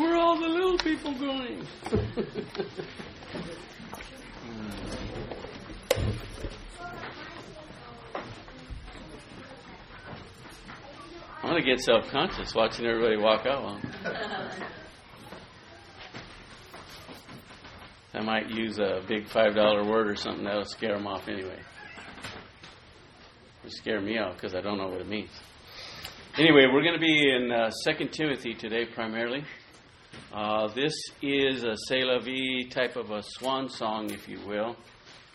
Where are all the little people going? I'm going to get self conscious watching everybody walk out. I might use a big $5 word or something that'll scare them off anyway. It scare me off because I don't know what it means. Anyway, we're going to be in uh, 2 Timothy today primarily. Uh, this is a C'est la vie type of a swan song, if you will.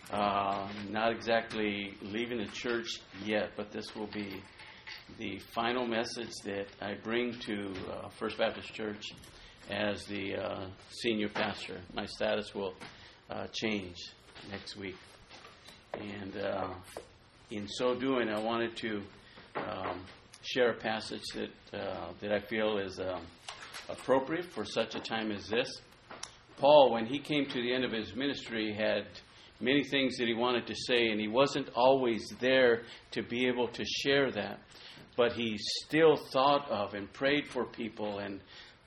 Uh, not exactly leaving the church yet, but this will be the final message that I bring to uh, First Baptist Church as the uh, senior pastor. My status will uh, change next week. And in so doing, I wanted to um, share a passage that, that I feel is um, appropriate for such a time as this. Paul, when he came to the end of his ministry, had many things that he wanted to say, and he wasn't always there to be able to share that. But he still thought of and prayed for people and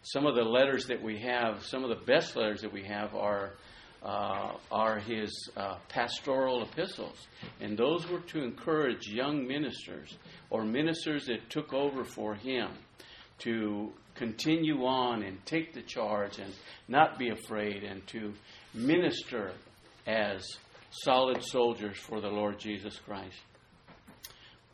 some of the letters that we have, some of the best letters that we have are uh, are his uh, pastoral epistles, and those were to encourage young ministers or ministers that took over for him to continue on and take the charge and not be afraid and to minister as solid soldiers for the Lord Jesus Christ.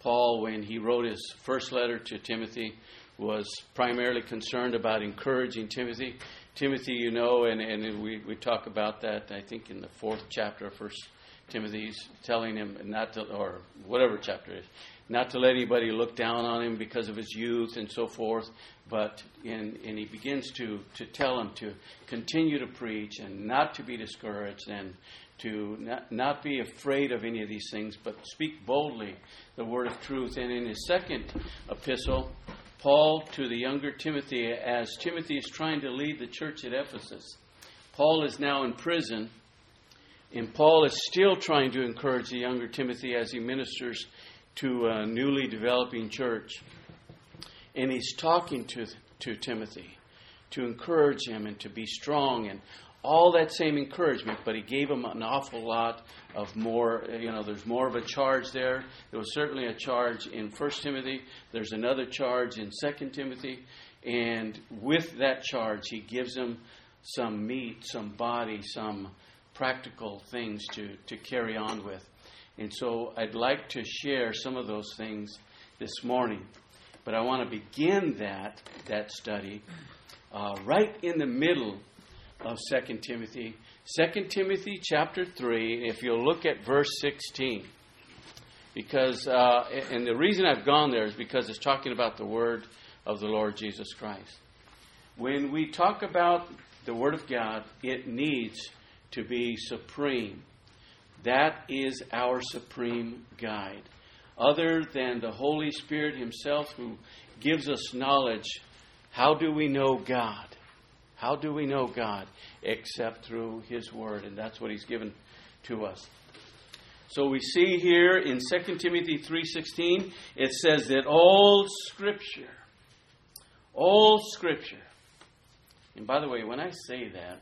Paul, when he wrote his first letter to Timothy, was primarily concerned about encouraging Timothy. Timothy, you know, and, and we, we talk about that, I think, in the fourth chapter of First Timothy, he's telling him not to, or whatever chapter it is, not to let anybody look down on him because of his youth and so forth. But in, and he begins to, to tell him to continue to preach and not to be discouraged and to not, not be afraid of any of these things, but speak boldly the word of truth. And in his second epistle, Paul to the younger Timothy as Timothy is trying to lead the church at Ephesus. Paul is now in prison, and Paul is still trying to encourage the younger Timothy as he ministers to a newly developing church. And he's talking to, to Timothy to encourage him and to be strong and all that same encouragement, but he gave him an awful lot of more. You know, there's more of a charge there. There was certainly a charge in First Timothy. There's another charge in Second Timothy, and with that charge, he gives him some meat, some body, some practical things to to carry on with. And so, I'd like to share some of those things this morning. But I want to begin that that study uh, right in the middle of 2 Timothy. 2 Timothy chapter 3, if you'll look at verse 16. Because, uh, and the reason I've gone there is because it's talking about the word of the Lord Jesus Christ. When we talk about the word of God, it needs to be supreme. That is our supreme guide. Other than the Holy Spirit Himself who gives us knowledge, how do we know God? How do we know God? Except through His Word, and that's what He's given to us. So we see here in 2 Timothy 3:16 it says that all scripture all scripture. And by the way, when I say that,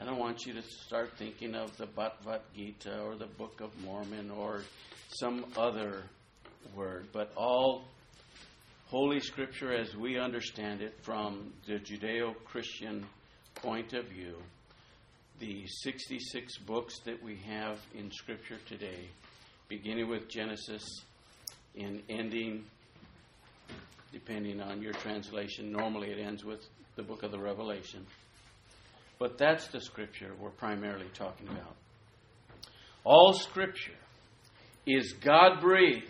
I don't want you to start thinking of the Bhagavad Gita or the Book of Mormon or some other word, but all Holy Scripture as we understand it from the Judeo Christian point of view, the 66 books that we have in Scripture today, beginning with Genesis and ending, depending on your translation, normally it ends with the book of the Revelation. But that's the Scripture we're primarily talking about. All Scripture is God breathed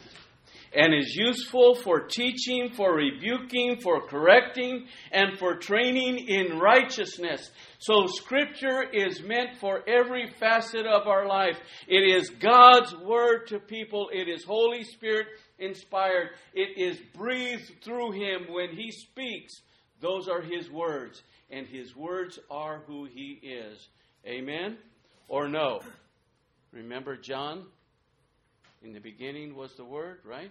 and is useful for teaching, for rebuking, for correcting, and for training in righteousness. So, Scripture is meant for every facet of our life. It is God's Word to people, it is Holy Spirit inspired, it is breathed through Him when He speaks. Those are His words, and His words are who He is. Amen? Or no? Remember John in the beginning was the Word, right?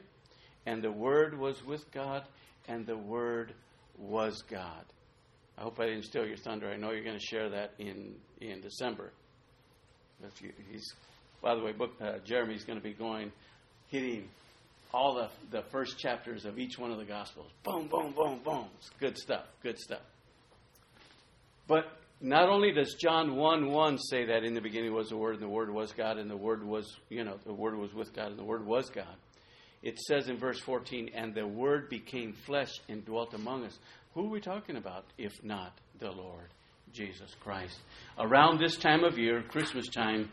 And the Word was with God, and the Word was God. I hope I didn't steal your thunder. I know you're going to share that in in December. If you, he's, by the way, book uh, Jeremy's going to be going, hitting all the the first chapters of each one of the Gospels. Boom, boom, boom, boom. It's good stuff. Good stuff. But not only does John 1 1 say that in the beginning was the Word, and the Word was God, and the Word was, you know, the Word was with God, and the Word was God. It says in verse 14, and the Word became flesh and dwelt among us. Who are we talking about if not the Lord Jesus Christ? Around this time of year, Christmas time,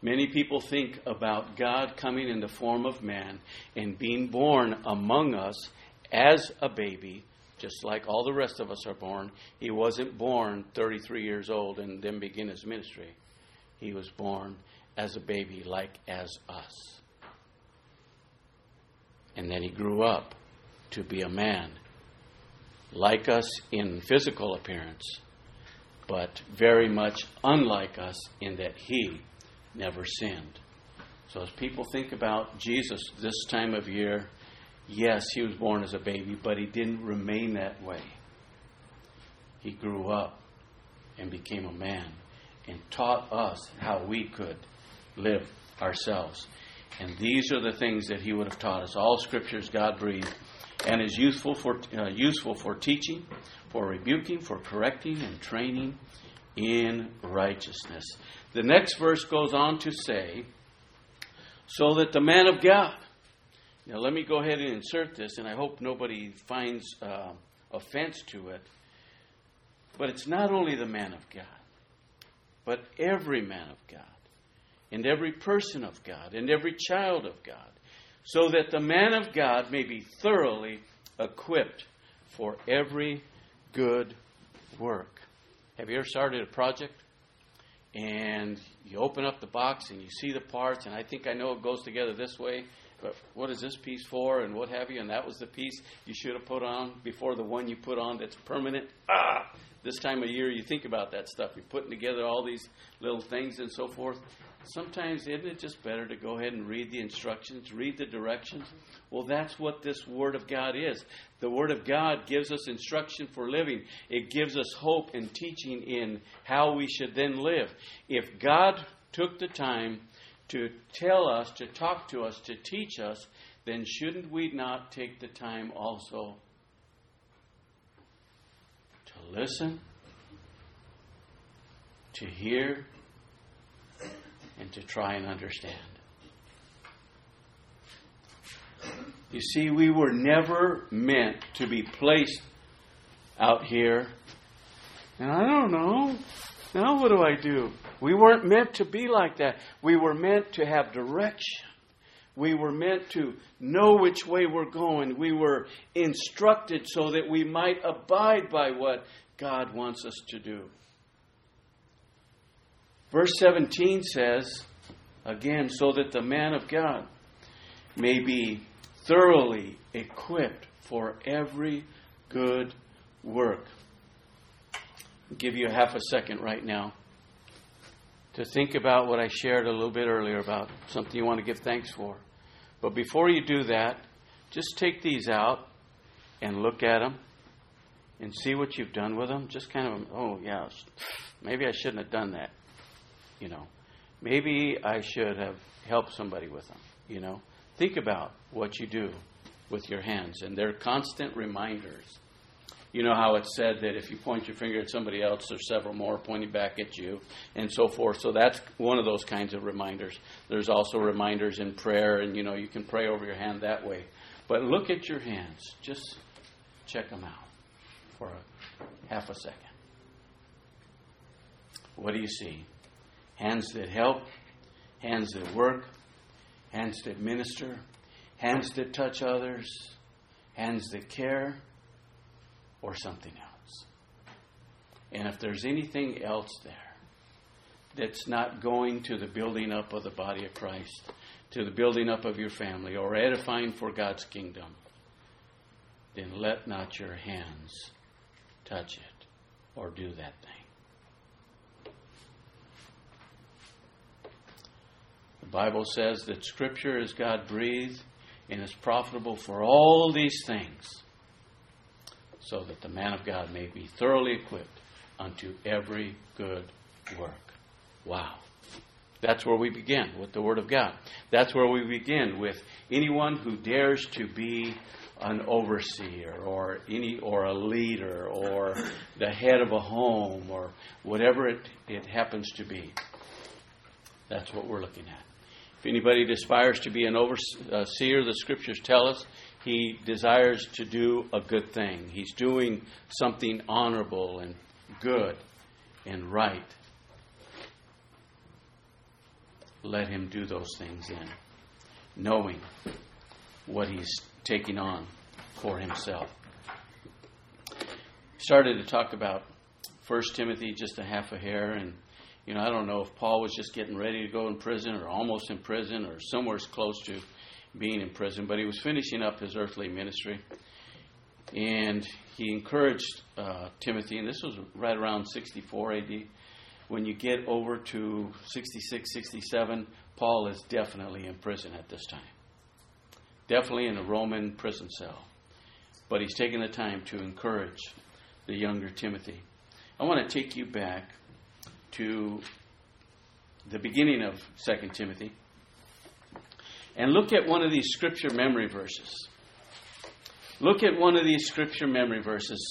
many people think about God coming in the form of man and being born among us as a baby, just like all the rest of us are born. He wasn't born 33 years old and then begin his ministry. He was born as a baby, like as us. And then he grew up to be a man like us in physical appearance, but very much unlike us in that he never sinned. So as people think about Jesus this time of year, yes, he was born as a baby, but he didn't remain that way. He grew up and became a man and taught us how we could live ourselves. And these are the things that he would have taught us. All scriptures God breathed and is useful for, uh, useful for teaching, for rebuking, for correcting, and training in righteousness. The next verse goes on to say, so that the man of God. Now, let me go ahead and insert this, and I hope nobody finds uh, offense to it. But it's not only the man of God, but every man of God, and every person of God, and every child of God so that the man of God may be thoroughly equipped for every good work. Have you ever started a project and you open up the box and you see the parts, and I think I know it goes together this way, but what is this piece for, and what have you? And that was the piece you should have put on before the one you put on that's permanent. Ah! This time of year, you think about that stuff. You're putting together all these little things and so forth sometimes isn't it just better to go ahead and read the instructions, read the directions? Well, that's what this Word of God is. The Word of God gives us instruction for living, it gives us hope and teaching in how we should then live. If God took the time to tell us, to talk to us, to teach us, then shouldn't we not take the time also to listen, to hear, and to try and understand. You see, we were never meant to be placed out here. And I don't know. Now what do I do? We weren't meant to be like that. We were meant to have direction. We were meant to know which way we're going. We were instructed so that we might abide by what God wants us to do. Verse 17 says, again, so that the man of God may be thoroughly equipped for every good work. I'll give you half a second right now to think about what I shared a little bit earlier about something you want to give thanks for. But before you do that, just take these out and look at them and see what you've done with them. Just kind of, oh, yeah, maybe I shouldn't have done that you know, maybe I should have helped somebody with them, you know. Think about what you do with your hands, and they're constant reminders. You know how it's said that if you point your finger at somebody else, there's several more pointing back at you, and so forth. So that's one of those kinds of reminders. There's also reminders in prayer, and you know you can pray over your hand that way. But look at your hands. Just check them out for a half a second. What do you see? hands that help, hands that work, hands that minister, hands that touch others, hands that care, or something else. And if there's anything else there that's not going to the building up of the body of Christ, to the building up of your family, or edifying for God's kingdom, then let not your hands touch it or do that thing. The Bible says that Scripture is God breathed and is profitable for all these things. So that the man of God may be thoroughly equipped unto every good work. Wow. That's where we begin with the Word of God. That's where we begin with anyone who dares to be an overseer or any or a leader or the head of a home or whatever it, it happens to be. That's what we're looking at. If anybody aspires to be an overseer, uh, the scriptures tell us he desires to do a good thing. He's doing something honorable and good and right. Let him do those things in, knowing what he's taking on for himself. Started to talk about First Timothy just a half a hair, and you know I don't know if Paul was just getting ready to go in prison or almost in prison or somewhere close to being in prison, but he was finishing up his earthly ministry, and he encouraged uh, Timothy, and this was right around 64 AD. When you get over to 66, 67, Paul is definitely in prison at this time definitely in a Roman prison cell. But he's taken the time to encourage the younger Timothy. I want to take you back to the beginning of 2 Timothy and look at one of these scripture memory verses. Look at one of these scripture memory verses.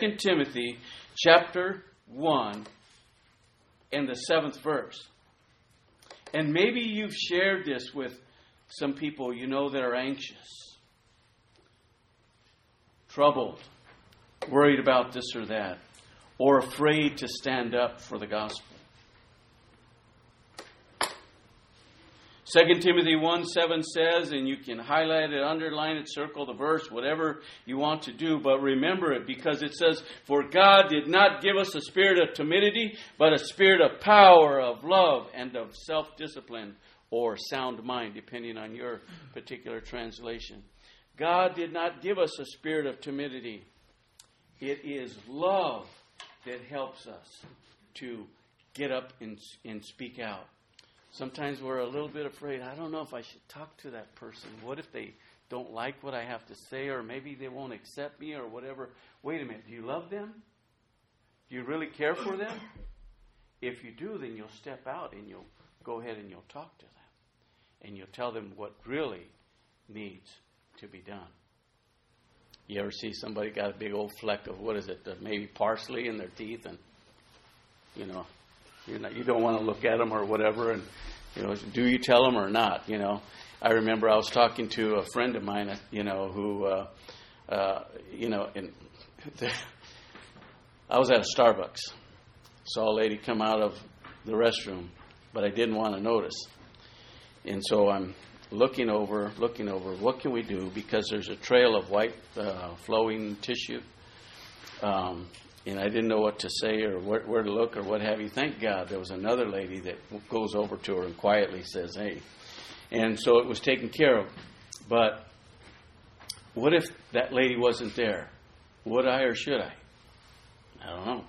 2 Timothy chapter 1 and the seventh verse. And maybe you've shared this with some people you know that are anxious, troubled, worried about this or that, or afraid to stand up for the gospel. 2 Timothy 1 7 says, and you can highlight it, underline it, circle the verse, whatever you want to do, but remember it because it says, For God did not give us a spirit of timidity, but a spirit of power, of love, and of self discipline or sound mind, depending on your particular translation. God did not give us a spirit of timidity. It is love that helps us to get up and, and speak out. Sometimes we're a little bit afraid. I don't know if I should talk to that person. What if they don't like what I have to say, or maybe they won't accept me, or whatever? Wait a minute. Do you love them? Do you really care for them? If you do, then you'll step out and you'll go ahead and you'll talk to them and you'll tell them what really needs to be done. You ever see somebody got a big old fleck of what is it, maybe parsley in their teeth, and you know, you you don't want to look at them or whatever, and you know, do you tell them or not? You know, I remember I was talking to a friend of mine, you know, who, uh, uh, you know, and I was at a Starbucks, saw a lady come out of the restroom, but I didn't want to notice. And so I'm looking over, looking over, what can we do? Because there's a trail of white uh, flowing tissue. Um, and I didn't know what to say or where, where, to look or what have you. Thank God there was another lady that goes over to her and quietly says, hey. And so it was taken care of. But what if that lady wasn't there? Would I or should I? I don't know.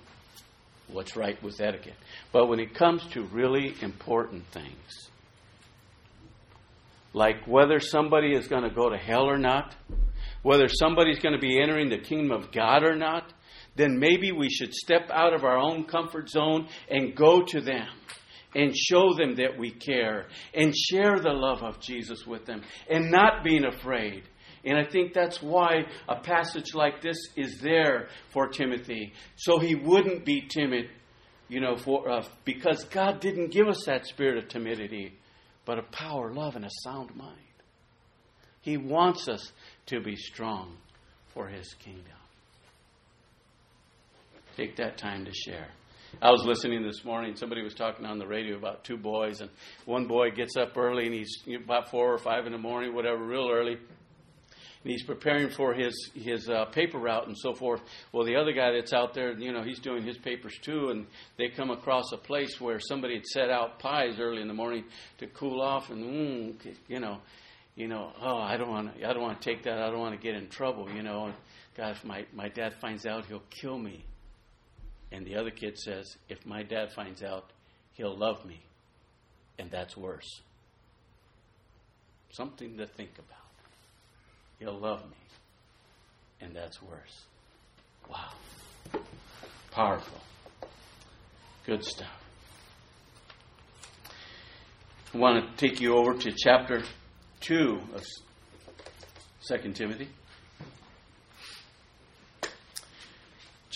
What's right with etiquette? But when it comes to really important things, like whether somebody is going to go to hell or not, whether somebody's going to be entering the kingdom of God or not, then maybe we should step out of our own comfort zone and go to them and show them that we care and share the love of Jesus with them and not being afraid. And I think that's why a passage like this is there for Timothy, so he wouldn't be timid, you know, for uh, because God didn't give us that spirit of timidity but a power, love, and a sound mind. He wants us to be strong for His kingdom. Take that time to share. I was listening this morning. Somebody was talking on the radio about two boys, and one boy gets up early, and he's about four or five in the morning, whatever, real early and he's preparing for his his uh, paper route and so forth. Well, the other guy that's out there, you know, he's doing his papers too, and they come across a place where somebody had set out pies early in the morning to cool off, and mm, you know, you know, oh, I don't want I don't want to take that. I don't want to get in trouble, you know. God, if my my dad finds out, he'll kill me. And the other kid says, if my dad finds out, he'll love me, and that's worse. Something to think about. He'll love me. And that's worse. Wow. Powerful. Good stuff. I want to take you over to chapter 2 of 2 Timothy.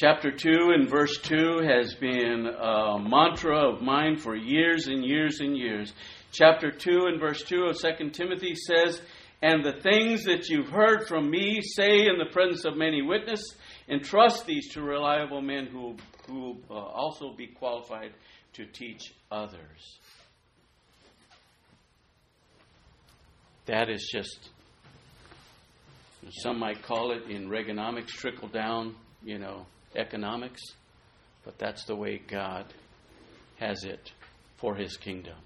Chapter 2 and verse 2 has been a mantra of mine for years and years and years. Chapter 2 and verse 2 of 2 Timothy says, And the things that you've heard from me, say in the presence of many witnesses, entrust these to reliable men who will uh, also be qualified to teach others. That is just, some might call it in Reaganomics, trickle down, you know, economics, but that's the way God has it for his kingdom.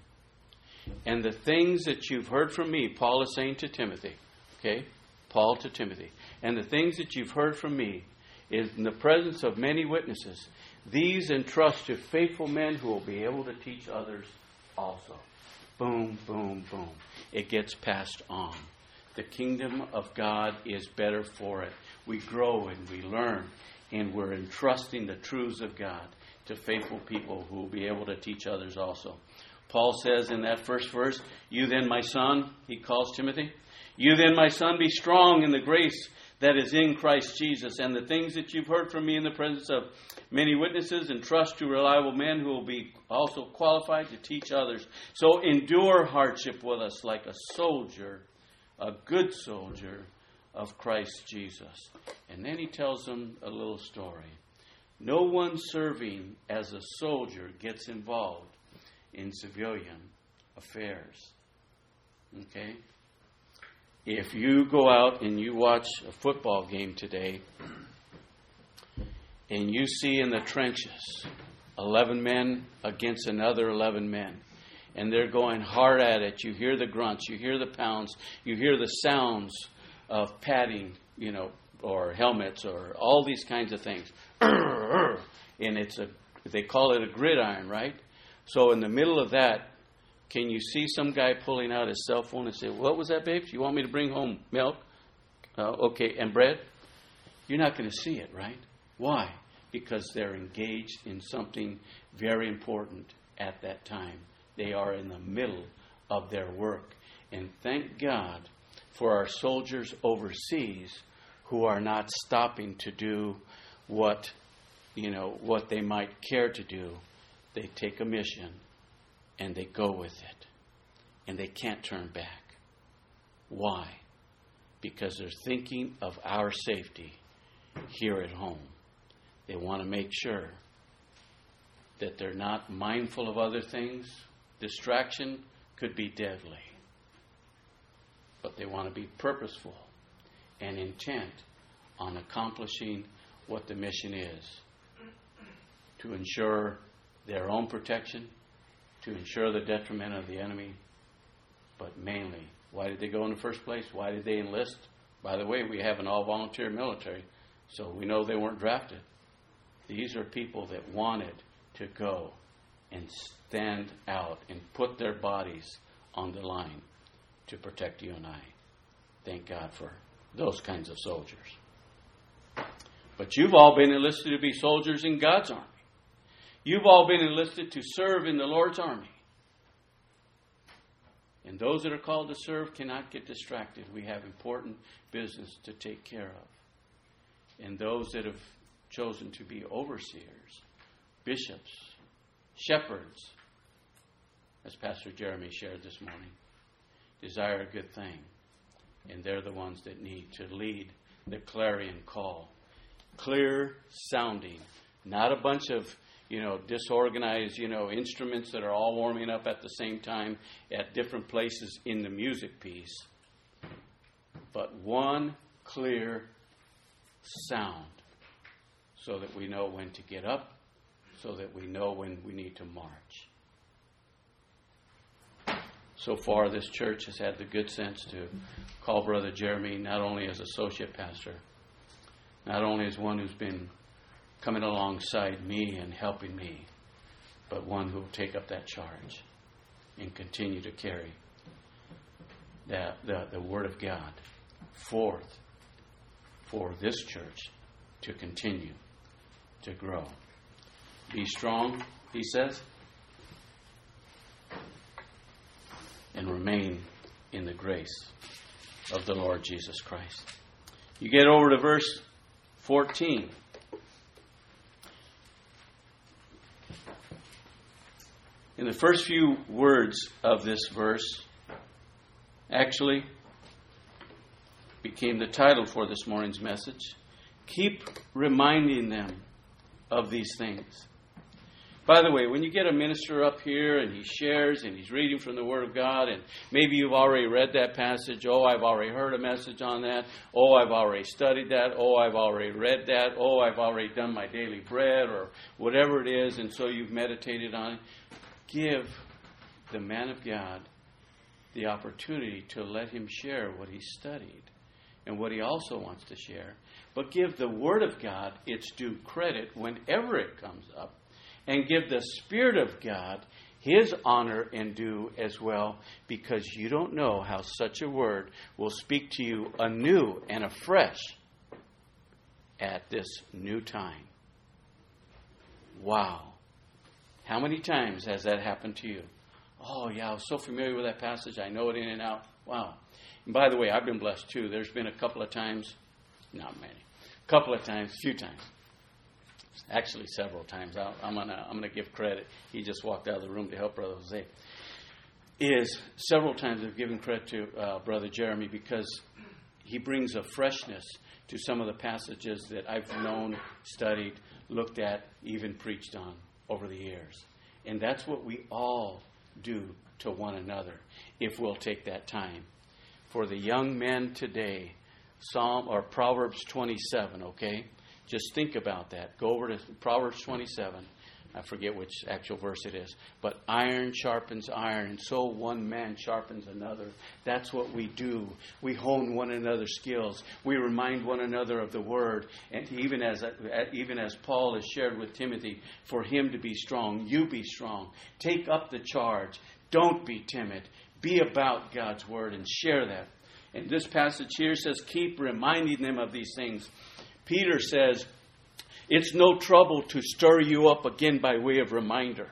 And the things that you've heard from me, Paul is saying to Timothy, okay? Paul to Timothy. And the things that you've heard from me is in the presence of many witnesses. These entrust to faithful men who will be able to teach others also. Boom, boom, boom. It gets passed on. The kingdom of God is better for it. We grow and we learn and we're entrusting the truths of God to faithful people who will be able to teach others also. Paul says in that first verse, You then, my son, he calls Timothy, you then, my son, be strong in the grace that is in Christ Jesus, and the things that you've heard from me in the presence of many witnesses, and trust to reliable men who will be also qualified to teach others. So endure hardship with us like a soldier, a good soldier of Christ Jesus. And then he tells them a little story. No one serving as a soldier gets involved in civilian affairs. Okay? If you go out and you watch a football game today, and you see in the trenches 11 men against another 11 men, and they're going hard at it, you hear the grunts, you hear the pounds, you hear the sounds of padding, you know, or helmets or all these kinds of things. and it's a they call it a gridiron, right? So in the middle of that, can you see some guy pulling out his cell phone and say, "What was that, babe? You want me to bring home milk? Uh, okay, and bread?" You're not going to see it, right? Why? Because they're engaged in something very important at that time. They are in the middle of their work. And thank God for our soldiers overseas who are not stopping to do what you know what they might care to do. They take a mission and they go with it. And they can't turn back. Why? Because they're thinking of our safety here at home. They want to make sure that they're not mindful of other things. Distraction could be deadly but they want to be purposeful and intent on accomplishing what the mission is to ensure their own protection, to ensure the detriment of the enemy, but mainly, why did they go in the first place? Why did they enlist? By the way, we have an all volunteer military, so we know they weren't drafted. These are people that wanted to go and stand out and put their bodies on the line to protect you and I. Thank God for those kinds of soldiers. But you've all been enlisted to be soldiers in God's army. You've all been enlisted to serve in the Lord's army. And those that are called to serve cannot get distracted. We have important business to take care of. And those that have chosen to be overseers, bishops, shepherds, as Pastor Jeremy shared this morning, desire a good thing. And they're the ones that need to lead the clarion call. Clear sounding, not a bunch of you know, disorganized, you know, instruments that are all warming up at the same time at different places in the music piece, but one clear sound so that we know when to get up, so that we know when we need to march. So far, this church has had the good sense to call Brother Jeremy not only as associate pastor, not only as one who's been coming alongside me and helping me, but one who will take up that charge and continue to carry the, the, the Word of God forth for this church to continue to grow. Be strong, he says, and remain in the grace of the Lord Jesus Christ. You get over to verse 14. In the first few words of this verse, actually became the title for this morning's message. Keep reminding them of these things. By the way, when you get a minister up here and he shares and he's reading from the Word of God, and maybe you've already read that passage, oh, I've already heard a message on that, oh, I've already studied that, oh, I've already read that, oh, I've already done my daily bread, or whatever it is, and so you've meditated on it, give the man of God the opportunity to let him share what he studied and what he also wants to share. But give the Word of God its due credit whenever it comes up and give the Spirit of God His honor and due as well, because you don't know how such a word will speak to you anew and afresh at this new time. Wow. How many times has that happened to you? Oh, yeah, I was so familiar with that passage. I know it in and out. Wow. And by the way, I've been blessed too. There's been a couple of times, not many, a couple of times, a few times, actually several times. i am gonna I'm gonna give credit. He just walked out of the room to help Brother Jose. Is several times I've given credit to uh, Brother Jeremy because he brings a freshness to some of the passages that I've known, studied, looked at, even preached on over the years. And that's what we all do to one another if we'll take that time. For the young men today, Psalm or Proverbs 27, okay? Just think about that. Go over to Proverbs 27. I forget which actual verse it is. But iron sharpens iron, and so one man sharpens another. That's what we do. We hone one another's skills. We remind one another of the word. And even as, even as Paul has shared with Timothy, for him to be strong, you be strong. Take up the charge. Don't be timid. Be about God's word and share that. And this passage here says, keep reminding them of these things. Peter says, it's no trouble to stir you up again by way of reminder.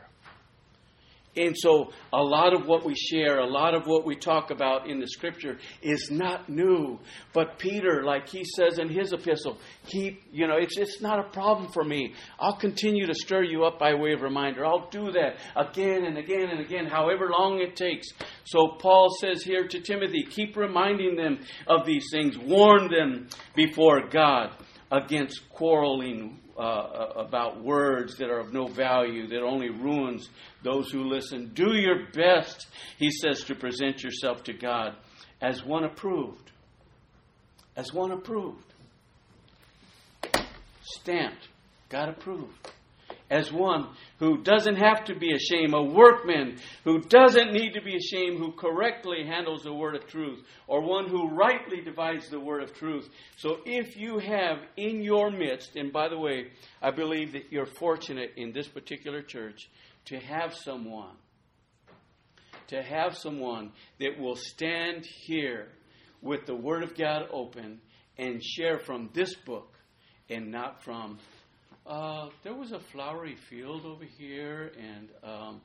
And so, a lot of what we share, a lot of what we talk about in the scripture is not new. But Peter, like he says in his epistle, keep, you know, it's, it's not a problem for me. I'll continue to stir you up by way of reminder. I'll do that again and again and again, however long it takes. So, Paul says here to Timothy, keep reminding them of these things, warn them before God against quarreling uh, uh, about words that are of no value, that only ruins those who listen. Do your best, he says, to present yourself to God as one approved. As one approved. Stamped. God approved as one who doesn't have to be ashamed, a workman who doesn't need to be ashamed, who correctly handles the word of truth, or one who rightly divides the word of truth. So if you have in your midst, and by the way, I believe that you're fortunate in this particular church to have someone, to have someone that will stand here with the word of God open and share from this book and not from uh, there was a flowery field over here, and um,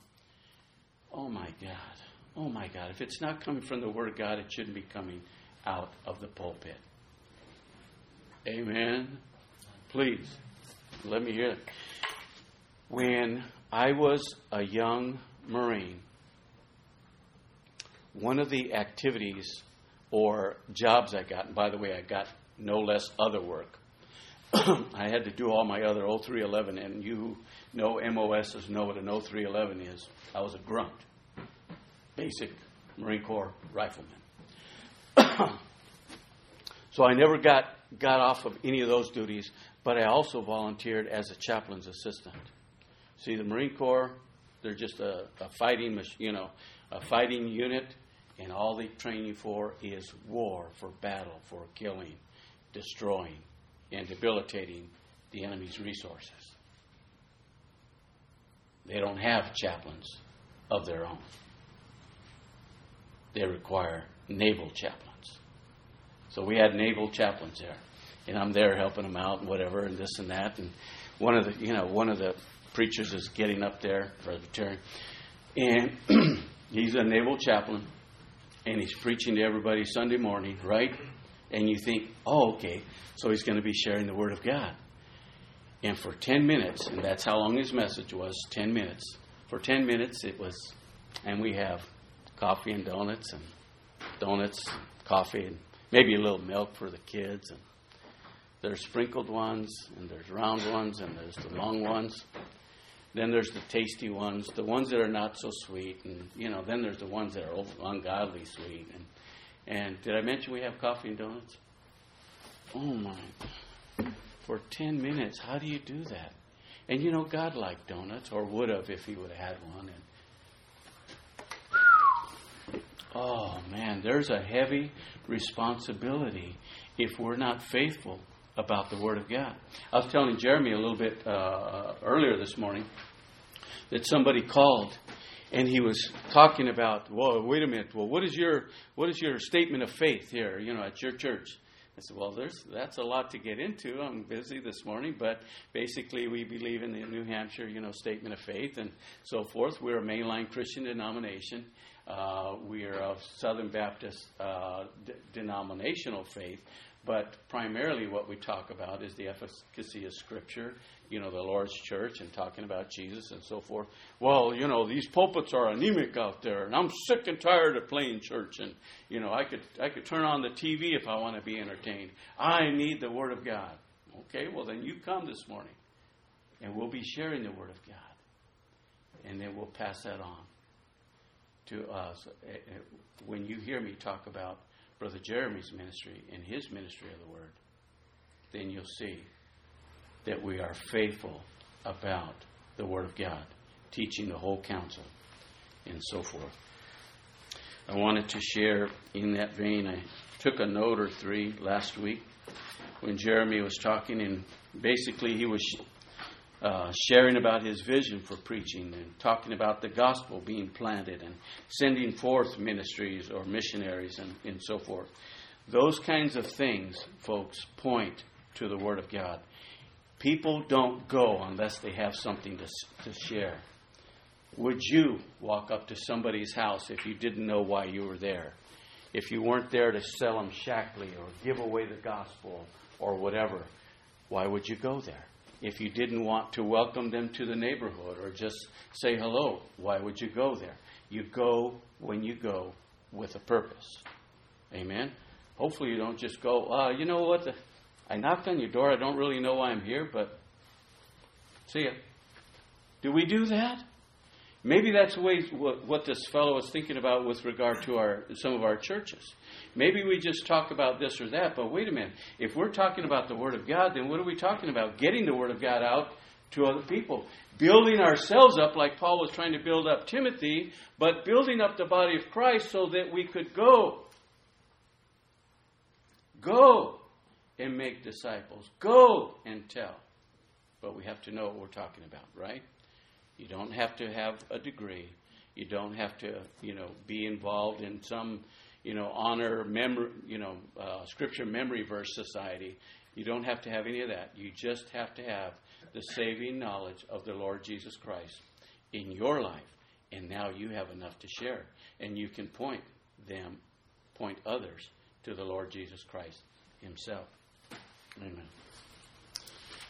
oh my God, oh my God. If it's not coming from the Word of God, it shouldn't be coming out of the pulpit. Amen. Please, let me hear it. When I was a young Marine, one of the activities or jobs I got, and by the way, I got no less other work, I had to do all my other 0311, and you know MOSs know what an 0311 is. I was a grunt, basic Marine Corps rifleman. so I never got, got off of any of those duties, but I also volunteered as a chaplain's assistant. See, the Marine Corps, they're just a, a fighting, you know, a fighting unit, and all they train you for is war, for battle, for killing, destroying and debilitating the enemy's resources. They don't have chaplains of their own. They require naval chaplains. So we had naval chaplains there. and I'm there helping them out and whatever and this and that. And one of the you know one of the preachers is getting up there, Presbyterian, and he's a naval chaplain, and he's preaching to everybody Sunday morning, right? And you think, oh, okay, so he's going to be sharing the Word of God. And for 10 minutes, and that's how long his message was 10 minutes. For 10 minutes, it was, and we have coffee and donuts, and donuts, coffee, and maybe a little milk for the kids. And there's sprinkled ones, and there's round ones, and there's the long ones. Then there's the tasty ones, the ones that are not so sweet, and you know, then there's the ones that are ungodly sweet. And and did I mention we have coffee and donuts? Oh my! For ten minutes, how do you do that? And you know, God liked donuts, or would have if He would have had one. And oh man, there's a heavy responsibility if we're not faithful about the Word of God. I was telling Jeremy a little bit uh, earlier this morning that somebody called and he was talking about, well, wait a minute, well, what is your what is your statement of faith here, you know, at your church? I said, well, there's that's a lot to get into. I'm busy this morning, but basically, we believe in the New Hampshire, you know, statement of faith and so forth. We're a mainline Christian denomination. Uh, we are of Southern Baptist uh, denominational faith, but primarily, what we talk about is the efficacy of Scripture, you know, the Lord's church and talking about Jesus and so forth. Well, you know, these pulpits are anemic out there, and I'm sick and tired of playing church. And, you know, I could, I could turn on the TV if I want to be entertained. I need the Word of God. Okay, well, then you come this morning, and we'll be sharing the Word of God. And then we'll pass that on to us. Eh, eh, when you hear me talk about Brother Jeremy's ministry and his ministry of the Word, then you'll see that we are faithful about the Word of God, teaching the whole counsel, and so forth. I wanted to share in that vein. I took a note or three last week when Jeremy was talking, and basically he was uh, sharing about his vision for preaching and talking about the gospel being planted and sending forth ministries or missionaries and, and so forth. Those kinds of things, folks, point to the Word of God. People don't go unless they have something to, to share. Would you walk up to somebody's house if you didn't know why you were there? If you weren't there to sell them Shaklee or give away the gospel or whatever, why would you go there? If you didn't want to welcome them to the neighborhood or just say hello, why would you go there? You go when you go with a purpose. Amen? Hopefully, you don't just go, uh, you know what? The, I knocked on your door. I don't really know why I'm here, but see ya. Do we do that? Maybe that's the way what, what this fellow is thinking about with regard to our some of our churches. Maybe we just talk about this or that, but wait a minute. If we're talking about the Word of God, then what are we talking about? Getting the Word of God out to other people. Building ourselves up like Paul was trying to build up Timothy, but building up the body of Christ so that we could go. Go and make disciples. Go and tell. But we have to know what we're talking about, right? You don't have to have a degree. You don't have to, you know, be involved in some you know, honor, memory, you know, uh, scripture memory verse society. You don't have to have any of that. You just have to have the saving knowledge of the Lord Jesus Christ in your life. And now you have enough to share. And you can point them, point others to the Lord Jesus Christ Himself. Amen.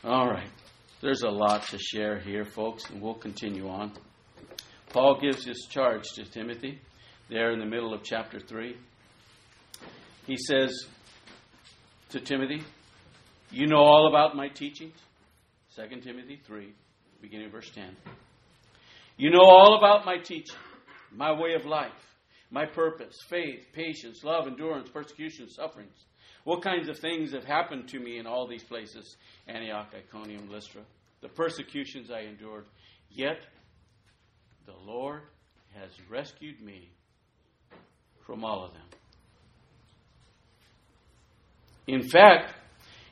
All right. There's a lot to share here, folks, and we'll continue on. Paul gives his charge to Timothy there in the middle of chapter 3. He says to Timothy, You know all about my teachings. 2 Timothy 3, beginning of verse 10. You know all about my teaching, my way of life, my purpose, faith, patience, love, endurance, persecution, sufferings. What kinds of things have happened to me in all these places Antioch, Iconium, Lystra, the persecutions I endured. Yet the Lord has rescued me from all of them. In fact,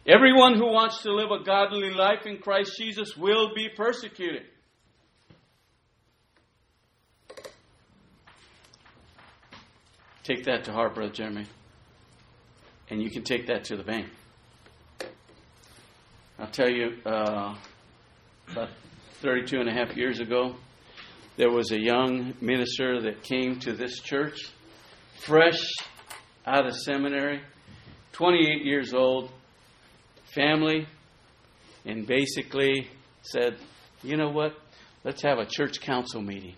everyone who wants to live a godly life in Christ Jesus will be persecuted. Take that to heart, Brother Jeremy. And you can take that to the bank. I'll tell you, uh, about 32 and a half years ago, there was a young minister that came to this church, fresh out of seminary, 28 years old, family, and basically said, you know what? Let's have a church council meeting.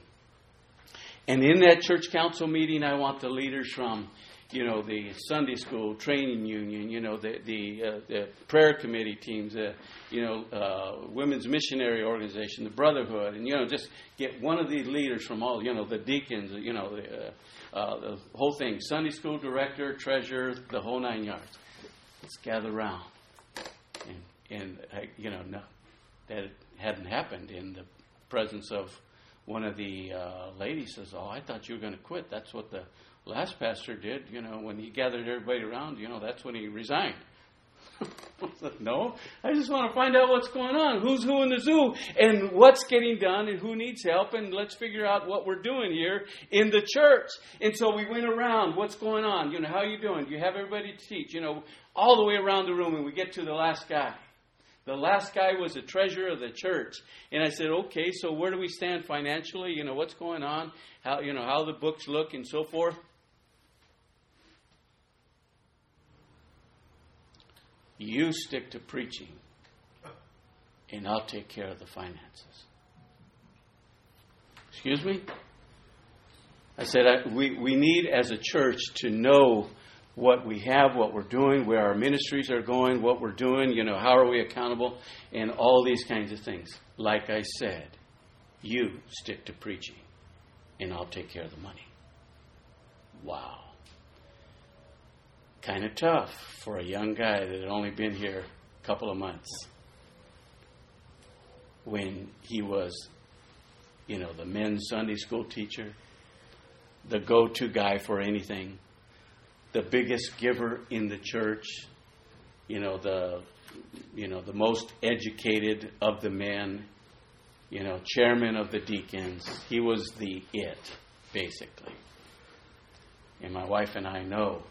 And in that church council meeting, I want the leaders from, you know, the Sunday school training union, you know, the the, uh, the prayer committee teams, the, you know, uh, women's missionary organization, the brotherhood, and you know, just get one of these leaders from all, you know, the deacons, you know, the, uh, uh, the whole thing, Sunday school director, treasurer, the whole nine yards. Let's gather around, and and you know, no, that hadn't happened in the presence of one of the uh, ladies says, "Oh, I thought you were going to quit. That's what the last pastor did. You know, when he gathered everybody around, you know, that's when he resigned." no, I just want to find out what's going on, who's who in the zoo, and what's getting done, and who needs help, and let's figure out what we're doing here in the church. And so we went around, what's going on? You know, how are you doing? Do you have everybody to teach? You know, all the way around the room, and we get to the last guy. The last guy was the treasurer of the church. And I said, okay, so where do we stand financially? You know, what's going on? How, you know, how the books look and so forth. You stick to preaching, and I'll take care of the finances. Excuse me? I said, I, we, we need as a church to know what we have, what we're doing, where our ministries are going, what we're doing, you know, how are we accountable, and all these kinds of things. Like I said, you stick to preaching, and I'll take care of the money. Wow. Kind of tough for a young guy that had only been here a couple of months when he was, you know, the men's Sunday school teacher, the go to guy for anything the biggest giver in the church, you know, the you know, the most educated of the men, you know, chairman of the deacons. He was the it, basically. And my wife and I know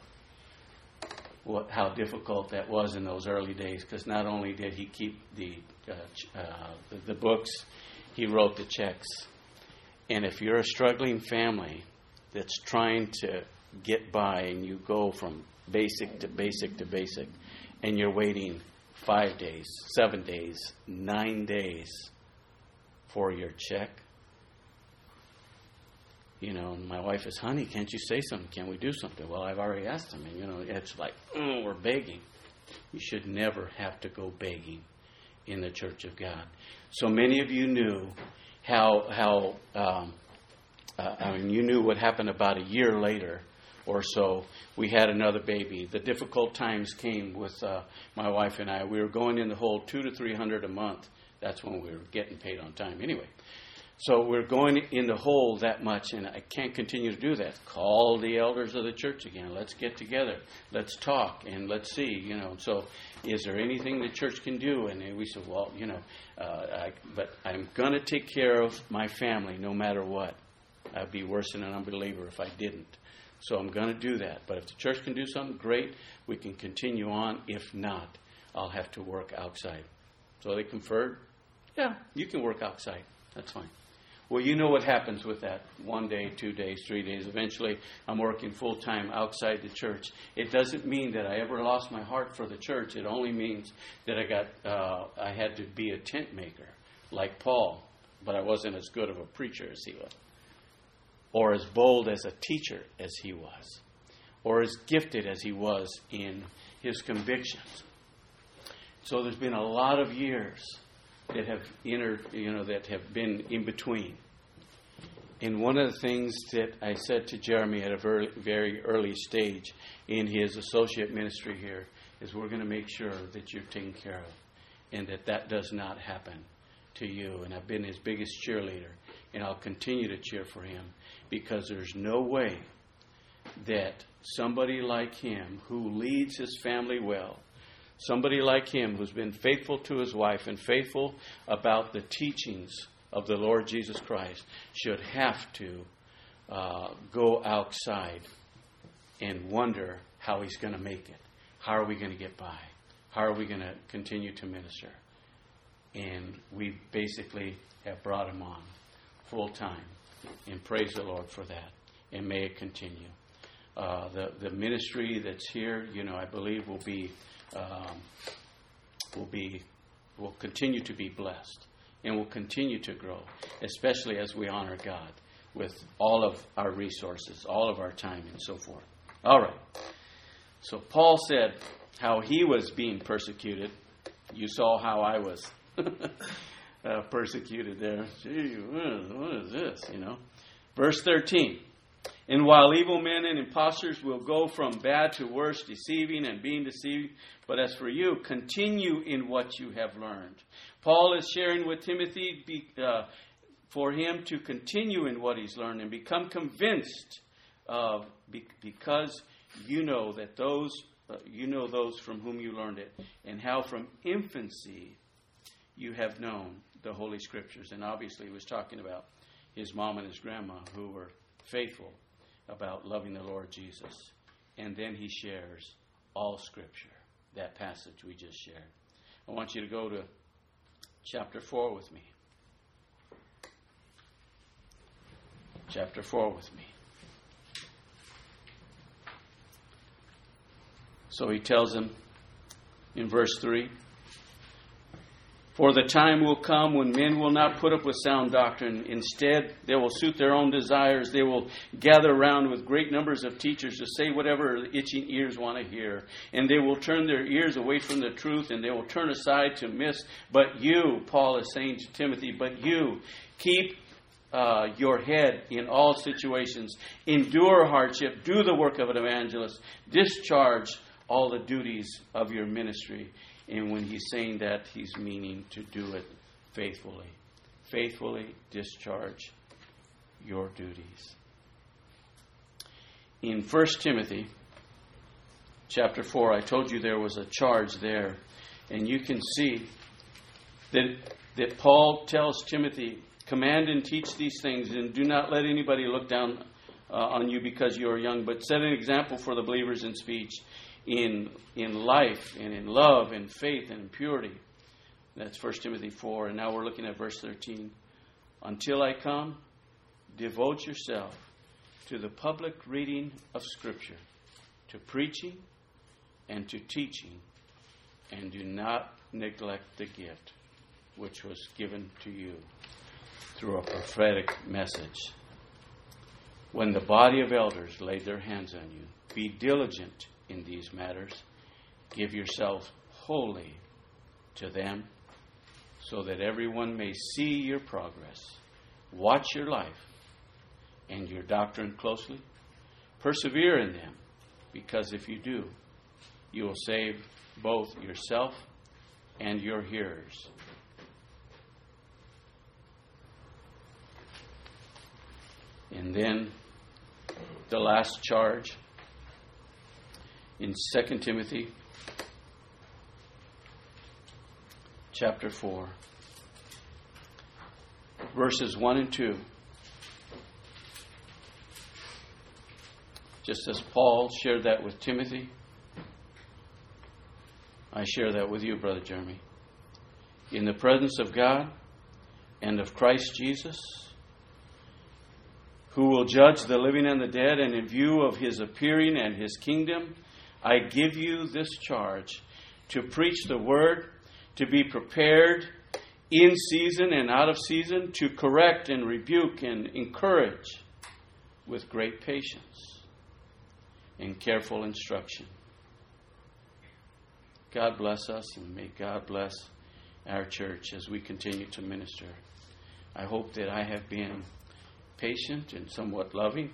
what, how difficult that was in those early days because not only did he keep the, uh, uh, the, the books, he wrote the checks. And if you're a struggling family that's trying to get by and you go from basic to basic to basic and you're waiting five days, seven days, nine days for your check. You know, and my wife is, honey, can't you say something? Can we do something? Well, I've already asked him, and you know, it's like, oh, we're begging. You should never have to go begging in the church of God. So many of you knew how how um, uh, I mean, you knew what happened about a year later or so, we had another baby. The difficult times came with uh, my wife and I. We were going in the hole two to three hundred a month. That's when we were getting paid on time. Anyway, so we're going in the hole that much, and I can't continue to do that. Call the elders of the church again. Let's get together. Let's talk, and let's see. You know, so is there anything the church can do? And we said, well, you know, uh, I, but I'm going to take care of my family no matter what. I'd be worse than an unbeliever if I didn't. So I'm going to do that. But if the church can do something, great. We can continue on. If not, I'll have to work outside. So they conferred. Yeah, you can work outside. That's fine. Well, you know what happens with that. One day, two days, three days. Eventually, I'm working full time outside the church. It doesn't mean that I ever lost my heart for the church. It only means that I got uh, I had to be a tent maker, like Paul, but I wasn't as good of a preacher as he was or as bold as a teacher as he was, or as gifted as he was in his convictions. So there's been a lot of years that have entered, you know, that have been in between. And one of the things that I said to Jeremy at a very, very early stage in his associate ministry here is we're going to make sure that you're taken care of and that that does not happen to you. And I've been his biggest cheerleader, and I'll continue to cheer for him because there's no way that somebody like him who leads his family well, somebody like him who's been faithful to his wife and faithful about the teachings of the Lord Jesus Christ, should have to uh, go outside and wonder how he's going to make it. How are we going to get by? How are we going to continue to minister? And we basically have brought him on full time. And praise the Lord for that. And may it continue. Uh, the, the ministry that's here, you know, I believe will be, um, will be, will continue to be blessed and will continue to grow, especially as we honor God with all of our resources, all of our time, and so forth. All right. So Paul said how he was being persecuted. You saw how I was uh, persecuted there. Gee, what is this? You know. Verse 13. And while evil men and impostors will go from bad to worse, deceiving and being deceived, but as for you, continue in what you have learned. Paul is sharing with Timothy be, uh, for him to continue in what he's learned and become convinced of, be, because you know that those uh, you know those from whom you learned it, and how from infancy you have known the Holy Scriptures. And obviously, he was talking about his mom and his grandma who were faithful about loving the Lord Jesus. And then he shares all Scripture, that passage we just shared. I want you to go to chapter 4 with me. Chapter 4 with me. So he tells him in verse 3 for the time will come when men will not put up with sound doctrine. Instead, they will suit their own desires. They will gather around with great numbers of teachers to say whatever itching ears want to hear. And they will turn their ears away from the truth and they will turn aside to myths. But you, Paul is saying to Timothy, but you, keep uh, your head in all situations. Endure hardship. Do the work of an evangelist. Discharge all the duties of your ministry. And when he's saying that, he's meaning to do it faithfully. Faithfully discharge your duties. In 1 Timothy chapter 4, I told you there was a charge there. And you can see that, that Paul tells Timothy, command and teach these things, and do not let anybody look down uh, on you because you are young, but set an example for the believers in speech in, in life and in love and faith and purity. That's 1 Timothy 4. And now we're looking at verse 13. Until I come, devote yourself to the public reading of Scripture, to preaching and to teaching, and do not neglect the gift which was given to you through a prophetic message. When the body of elders laid their hands on you, be diligent in these matters. Give yourself wholly to them so that everyone may see your progress. Watch your life and your doctrine closely. Persevere in them, because if you do, you will save both yourself and your hearers. And then the last charge in 2 Timothy chapter 4, verses 1 and 2. Just as Paul shared that with Timothy, I share that with you, Brother Jeremy. In the presence of God and of Christ Jesus, who will judge the living and the dead, and in view of his appearing and his kingdom, I give you this charge to preach the word, to be prepared in season and out of season, to correct and rebuke and encourage with great patience and careful instruction. God bless us and may God bless our church as we continue to minister. I hope that I have been patient and somewhat loving.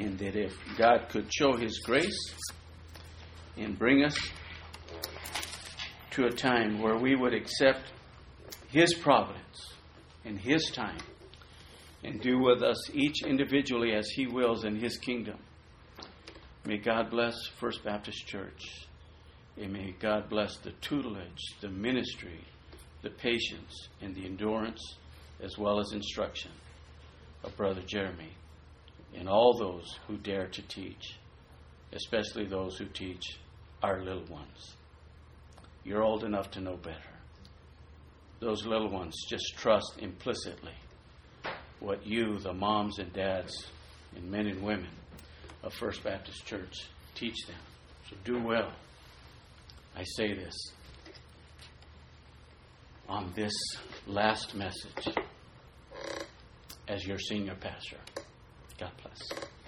and that if God could show His grace and bring us to a time where we would accept His providence and His time and do with us each individually as He wills in His kingdom. May God bless First Baptist Church. And may God bless the tutelage, the ministry, the patience and the endurance, as well as instruction of Brother Jeremy and all those who dare to teach, especially those who teach our little ones. You're old enough to know better. Those little ones just trust implicitly what you, the moms and dads, and men and women of First Baptist Church, teach them. So do well. I say this on this last message as your senior pastor. God bless.